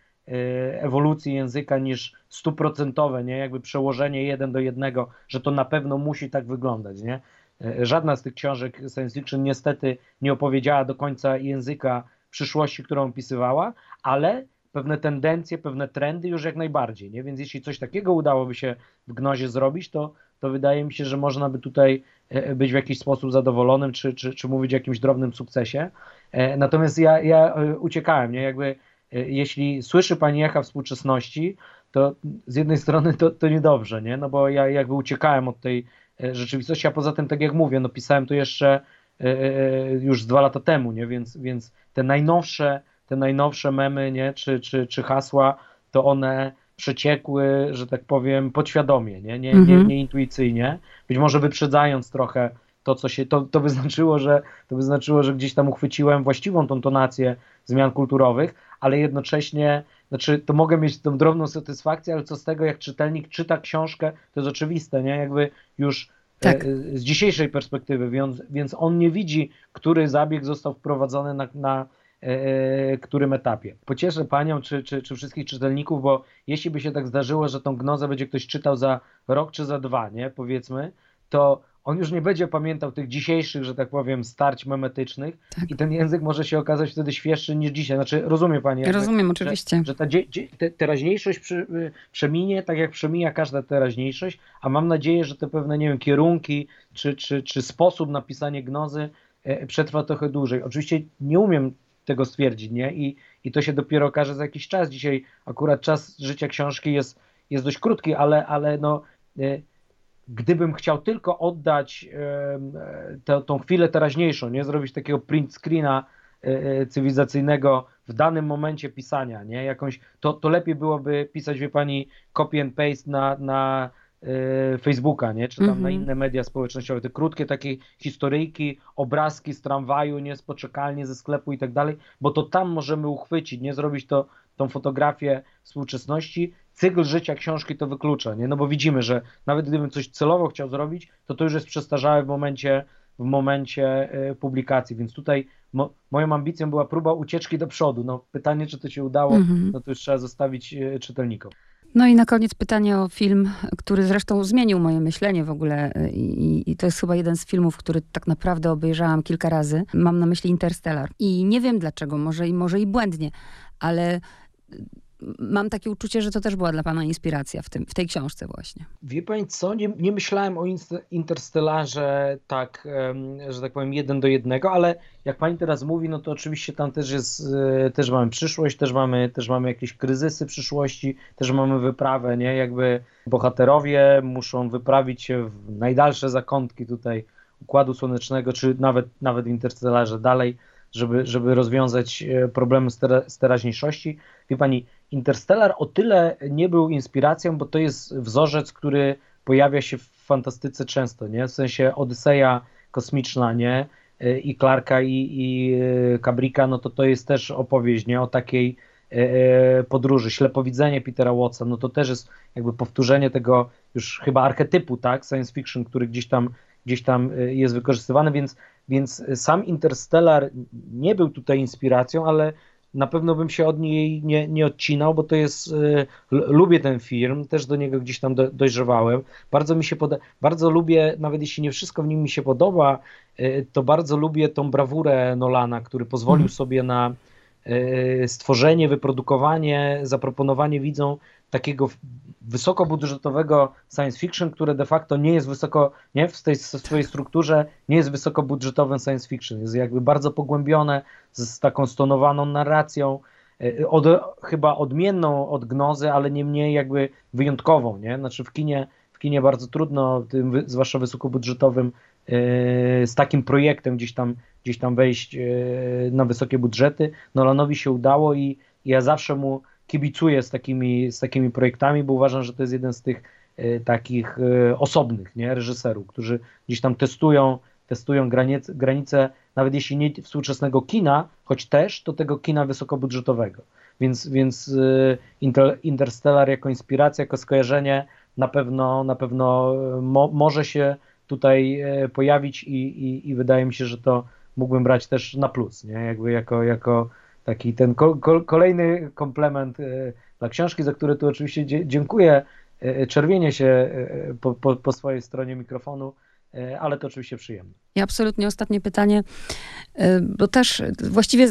ewolucji języka niż stuprocentowe, nie? Jakby przełożenie jeden do jednego, że to na pewno musi tak wyglądać, nie? E, żadna z tych książek science fiction niestety nie opowiedziała do końca języka przyszłości, którą opisywała, ale pewne tendencje, pewne trendy już jak najbardziej, nie? Więc jeśli coś takiego udałoby się w Gnozie zrobić, to, to wydaje mi się, że można by tutaj e, e, być w jakiś sposób zadowolonym, czy, czy, czy mówić o jakimś drobnym sukcesie. E, natomiast ja, ja uciekałem, nie? Jakby jeśli słyszy Pani echa współczesności, to z jednej strony to, to niedobrze, nie? No bo ja jakby uciekałem od tej rzeczywistości, a poza tym, tak jak mówię, no pisałem to jeszcze już dwa lata temu, nie? Więc, więc te najnowsze te najnowsze memy, nie, czy, czy, czy hasła, to one przeciekły, że tak powiem, podświadomie, nie, nie, nie, mhm. nie intuicyjnie, być może wyprzedzając trochę to, co się, to, to wyznaczyło, że to wyznaczyło, że gdzieś tam uchwyciłem właściwą tą tonację zmian kulturowych, ale jednocześnie, znaczy to mogę mieć tą drobną satysfakcję, ale co z tego, jak czytelnik czyta książkę, to jest oczywiste, nie, jakby już tak. E, z dzisiejszej perspektywy, więc, więc on nie widzi, który zabieg został wprowadzony na, na E, którym etapie. Pocieszę panią czy, czy, czy wszystkich czytelników, bo jeśli by się tak zdarzyło, że tą gnozę będzie ktoś czytał za rok czy za dwa, nie, powiedzmy, to on już nie będzie pamiętał tych dzisiejszych, że tak powiem, starć memetycznych tak. i ten język może się okazać wtedy świeższy niż dzisiaj. Znaczy, rozumie pani? Ja rozumiem, że, oczywiście. Że ta te, teraźniejszość przy, y, przeminie, tak jak przemija każda teraźniejszość, a mam nadzieję, że te pewne, nie wiem, kierunki czy, czy, czy sposób napisania gnozy e, przetrwa trochę dłużej. Oczywiście nie umiem tego stwierdzić, nie? I, I to się dopiero okaże za jakiś czas. Dzisiaj akurat czas życia książki jest, jest dość krótki, ale, ale no, e, gdybym chciał tylko oddać tę, tą chwilę teraźniejszą, nie? Zrobić takiego print screena e, e, cywilizacyjnego w danym momencie pisania, nie? Jakąś, to, to lepiej byłoby pisać, wie pani, copy and paste na, na Y, Facebooka, nie? czy tam na mhm. inne media społecznościowe, te krótkie takie historyjki, obrazki z tramwaju, nie z poczekalni, ze sklepu i tak dalej, bo to tam możemy uchwycić, nie zrobić to, tą fotografię współczesności. Cykl życia książki to wyklucza, nie? no bo widzimy, że nawet gdybym coś celowo chciał zrobić, to to już jest przestarzałe w momencie, w momencie y, publikacji, więc tutaj mo moją ambicją była próba ucieczki do przodu. No, pytanie, czy to się udało, -hmm. no to już trzeba zostawić y, czytelnikom. No i na koniec pytanie o film, który zresztą zmienił moje myślenie w ogóle i, i, to jest chyba jeden z filmów, który tak naprawdę obejrzałam kilka razy. Mam na myśli Interstellar. I nie wiem dlaczego, może i, może i błędnie, ale mam takie uczucie, że to też była dla pana inspiracja w, tym, w tej książce właśnie. Wie pani co, nie, nie myślałem o Interstellarze tak, że tak powiem, jeden do jednego, ale jak pani teraz mówi, no to oczywiście tam też jest, e, też mamy przyszłość, też mamy, też mamy jakieś kryzysy przyszłości, też mamy wyprawę, nie, jakby bohaterowie muszą wyprawić się w najdalsze zakątki tutaj Układu Słonecznego, czy nawet, nawet w Interstellarze dalej, żeby, żeby rozwiązać e, problemy z, teraźniejszości. Wie pani, Interstellar o tyle nie był inspiracją, bo to jest wzorzec, który pojawia się w fantastyce często, nie? W sensie Odyseja kosmiczna, nie? E, I Clarka i, i Kabrika, e, no to to jest też opowieść, nie? O takiej podróży. Ślepowidzenie Petera Wattsa, no to też jest jakby powtórzenie tego już chyba archetypu, tak? Science fiction, który gdzieś tam, gdzieś tam jest wykorzystywany, więc więc sam Interstellar nie był tutaj inspiracją, ale na pewno bym się od niej nie, nie odcinał, bo to jest, y, lubię ten film, też do niego gdzieś tam do, dojrzewałem. Bardzo mi się poda, bardzo lubię, nawet jeśli nie wszystko w nim mi się podoba, y, to bardzo lubię tą brawurę Nolana, który pozwolił mm. sobie na stworzenie, wyprodukowanie, zaproponowanie widzom takiego wysokobudżetowego science fiction, które de facto nie jest wysoko, nie w tej swojej strukturze nie jest wysokobudżetowym science fiction. Jest jakby bardzo pogłębione, z, z taką stonowaną narracją, e, od, chyba odmienną od Gnozy, ale nie mniej jakby wyjątkową, nie? Znaczy w kinie, w kinie bardzo trudno, tym, zwłaszcza wysokobudżetowym, z takim projektem gdzieś tam, gdzieś tam wejść e, na wysokie budżety. Nolanowi się udało i ja zawsze mu kibicuję z takimi, z takimi projektami, bo uważam, że to jest jeden z tych takich osobnych nie, reżyserów, którzy gdzieś tam testują, testują granice, granice, nawet jeśli nie współczesnego kina, choć też, to tego kina wysokobudżetowego. Więc, więc Interstellar jako inspiracja, jako skojarzenie na pewno, na pewno mo, może się tutaj e, pojawić i, i, i, wydaje mi się, że to mógłbym brać też na plus, nie? Jakby jako, jako taki ten ko, ko, kolejny komplement e, dla książki, za który tu oczywiście dziękuję. E, czerwienie się po, po, po swojej stronie mikrofonu, ale to oczywiście przyjemne. I absolutnie ostatnie pytanie, bo też właściwie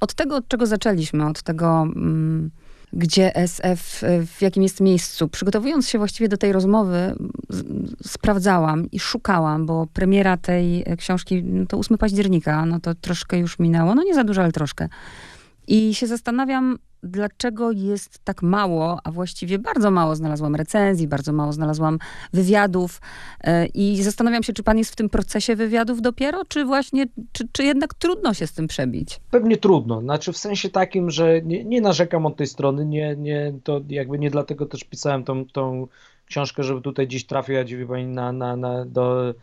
od tego, od czego zaczęliśmy, od tego... Mm, gdzie SF, w jakim jest miejscu. Przygotowując się właściwie do tej rozmowy, sprawdzałam i szukałam, bo premiera tej książki no to 8 października, no to troszkę już minęło, no nie za dużo, ale troszkę. I się zastanawiam, dlaczego jest tak mało, a właściwie bardzo mało znalazłam recenzji, bardzo mało znalazłam wywiadów e, i zastanawiam się, czy pan jest w tym procesie wywiadów dopiero, czy właśnie, czy, czy jednak trudno się z tym przebić? Pewnie trudno, znaczy w sensie takim, że nie, nie narzekam od tej strony, nie, nie, to jakby nie dlatego też pisałem tą, tą książkę, żeby tutaj dziś trafiać, wie pani, na, na, na, do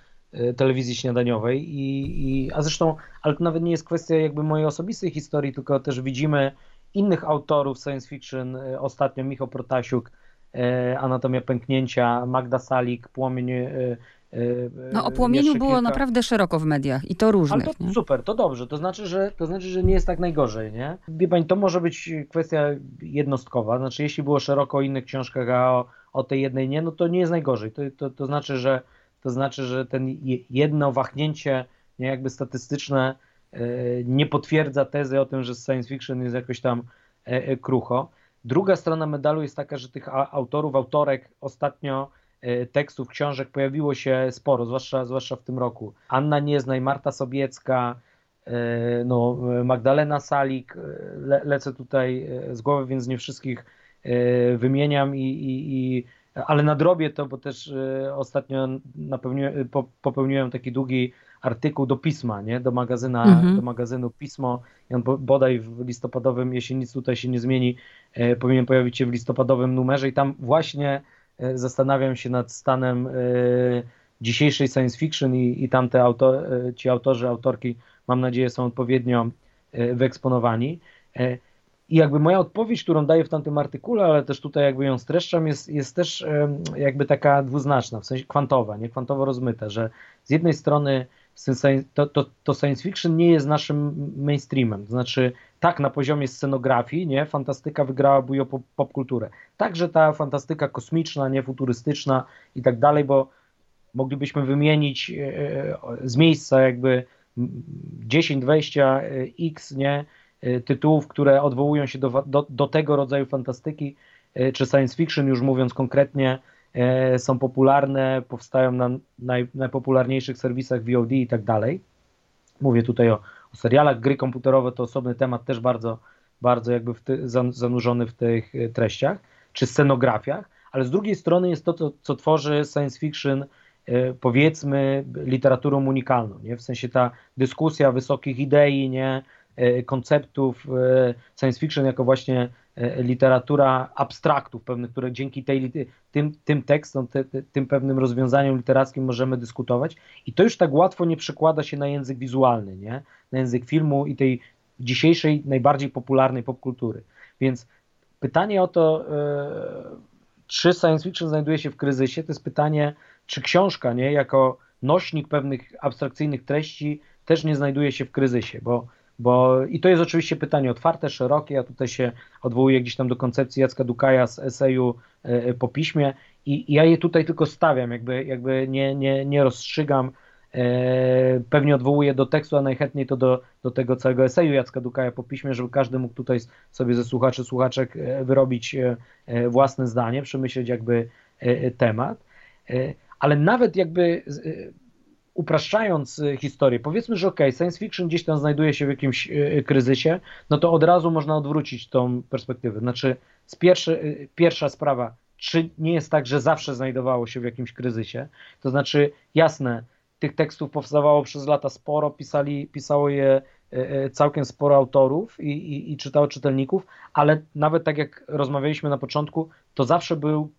telewizji śniadaniowej i, i a zresztą, ale to nawet nie jest kwestia jakby mojej osobistej historii, tylko też widzimy innych autorów science fiction, e, ostatnio Michał Protasiuk, e, Anatomia Pęknięcia, Magda Salik, Płomień. E, no o płomieniu było kilka... naprawdę szeroko w mediach i to różnych. Ale to nie? super, to dobrze, to znaczy, że, to znaczy, że nie jest tak najgorzej, nie? Wie pani, to może być kwestia jednostkowa, znaczy jeśli było szeroko o innych książkach, a o, o tej jednej nie, no to nie jest najgorzej, to, to, to znaczy, że to znaczy, że ten jedno wahnięcie nie, jakby statystyczne E, nie potwierdza tezy o tym, że science fiction jest jakoś tam e, e, krucho. Druga strona medalu jest taka, że tych autorów, autorek ostatnio tekstów, książek pojawiło się sporo, zwłaszcza, zwłaszcza w tym roku. Anna Nieznaj, Marta Sobiecka, no, Magdalena Salik, le, lecę tutaj z głowy, więc nie wszystkich wymieniam, i, i, i ale nadrobię to, bo też ostatnio popełniłem taki długi artykuł do pisma, nie? Do, magazyna, mhm. do magazynu Pismo. I on bodaj w listopadowym, jeśli nic tutaj się nie zmieni, e, powinien pojawić się w listopadowym numerze i tam właśnie zastanawiam się nad stanem dzisiejszej science fiction i, i tamte auto, e, ci autorzy, autorki, mam nadzieję, są odpowiednio wyeksponowani. I jakby moja odpowiedź, którą daję w tamtym artykule, ale też tutaj jakby ją streszczam, jest, jest też jakby taka dwuznaczna, w sensie kwantowa, nie kwantowo rozmyta, że z jednej strony to, to, to science fiction nie jest naszym mainstreamem. To znaczy, tak na poziomie scenografii, nie, fantastyka wygrała bujo popkulturę. Także ta fantastyka kosmiczna, nie futurystyczna i tak dalej, bo moglibyśmy wymienić e, e, z miejsca jakby 10, 20 e, x nie, tytułów, które odwołują się do, do, do tego rodzaju fantastyki czy science fiction, już mówiąc konkretnie, E, są popularne, powstają na naj, najpopularniejszych serwisach VOD i tak dalej. Mówię tutaj o, o, serialach, gry komputerowe to osobny temat, też bardzo, bardzo jakby w ty, zanurzony w tych treściach, czy scenografiach, ale z drugiej strony jest to, co, co tworzy science fiction, powiedzmy, literaturą unikalną, nie? w sensie ta dyskusja wysokich idei, nie? Konceptów science fiction jako właśnie E, literatura abstraktów pewnych, które dzięki tej, tym, tym tekstom, te, tym pewnym rozwiązaniom literackim możemy dyskutować i to już tak łatwo nie przekłada się na język wizualny, nie? na język filmu i tej dzisiejszej najbardziej popularnej popkultury. Więc pytanie o to, e, czy science fiction znajduje się w kryzysie, to jest pytanie, czy książka, nie, jako nośnik pewnych abstrakcyjnych treści też nie znajduje się w kryzysie, bo bo, I to jest oczywiście pytanie otwarte, szerokie. Ja tutaj się odwołuję gdzieś tam do koncepcji Jacka Dukaja z eseju e, e, po piśmie i, i ja je tutaj tylko stawiam, jakby, jakby nie, nie, nie rozstrzygam. E, pewnie odwołuję do tekstu, a najchętniej to do, do tego całego eseju Jacka Dukaja po piśmie, żeby każdy mógł tutaj sobie ze słuchaczy, słuchaczek wyrobić własne zdanie, przemyśleć jakby temat. Ale nawet jakby upraszczając y, historię, powiedzmy, że ok, science fiction gdzieś tam znajduje się w jakimś y, y, kryzysie, no to od razu można odwrócić tą perspektywę. Znaczy, z pierwszy, pierwsza sprawa, czy nie jest tak, że zawsze znajdowało się w jakimś kryzysie? To znaczy, jasne, tych tekstów powstawało przez lata sporo, pisali, pisało je całkiem sporo autorów i, i, i czytało czytelników, ale nawet tak jak rozmawialiśmy na początku, to zawsze był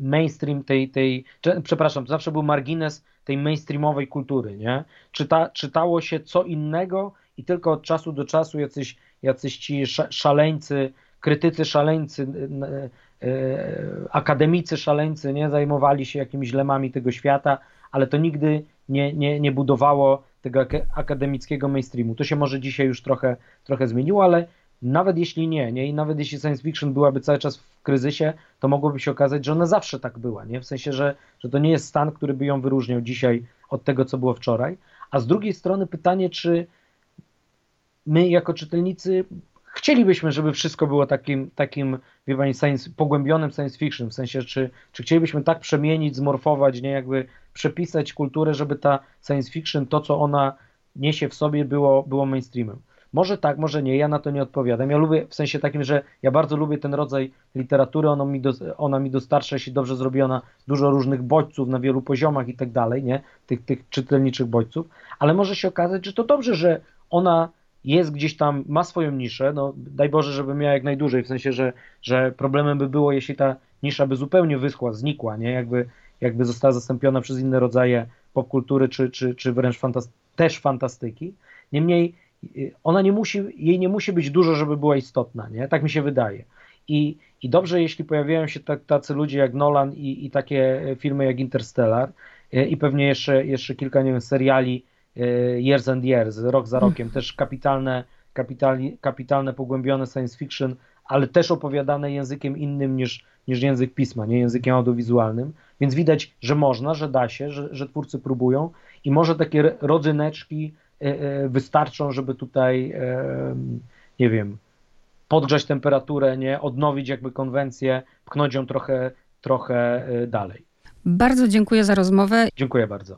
mainstream tej, tej przepraszam, zawsze był margines tej mainstreamowej kultury, nie? Czyta, czytało się co innego i tylko od czasu do czasu jacyś, jacyś ci szaleńcy, krytycy szaleńcy, akademicy szaleńcy, nie? Zajmowali się jakimiś lemami tego świata, ale to nigdy nie, nie, nie budowało tego akademickiego mainstreamu. To się może dzisiaj już trochę, trochę zmieniło, ale nawet jeśli nie, nie, i nawet jeśli science fiction byłaby cały czas w kryzysie, to mogłoby się okazać, że ona zawsze tak była, nie? W sensie, że, że to nie jest stan, który by ją wyróżniał dzisiaj od tego, co było wczoraj. A z drugiej strony pytanie, czy my jako czytelnicy chcielibyśmy, żeby wszystko było takim, takim wie pani, science, pogłębionym science fiction, w sensie, czy, czy chcielibyśmy tak przemienić, zmorfować, nie, jakby przepisać kulturę, żeby ta science fiction, to co ona niesie w sobie, było, było mainstreamem. Może tak, może nie, ja na to nie odpowiadam. Ja lubię w sensie takim, że ja bardzo lubię ten rodzaj literatury, ona mi, do, ona mi dostarcza, jeśli dobrze zrobiona, dużo różnych bodźców na wielu poziomach i tak dalej, nie? Tych, tych czytelniczych bodźców, ale może się okazać, że to dobrze, że ona jest gdzieś tam, ma swoją niszę, no daj Boże, żeby miała jak najdłużej, w sensie, że, że problemem by było, jeśli ta nisza by zupełnie wyschła, znikła, nie? Jakby, jakby została zastąpiona przez inne rodzaje popkultury, czy, czy, czy wręcz fantast też fantastyki. Niemniej ona nie musi, jej nie musi być dużo, żeby była istotna, nie? Tak mi się wydaje. I, i dobrze, jeśli pojawiają się tak, tacy ludzie jak Nolan i, i takie filmy jak Interstellar y, i pewnie jeszcze, jeszcze kilka, nie wiem, seriali y, Years and Years, rok za rokiem, też kapitalne, kapitalne, kapitalne, pogłębione science fiction, ale też opowiadane językiem innym niż, niż język pisma, nie językiem audiowizualnym, więc widać, że można, że da się, że, że twórcy próbują i może takie rodzyneczki e, e, wystarczą, żeby tutaj, e, nie wiem, podgrzać temperaturę, nie, odnowić jakby konwencję, pchnąć ją trochę, trochę dalej. Bardzo dziękuję za rozmowę. Dziękuję bardzo.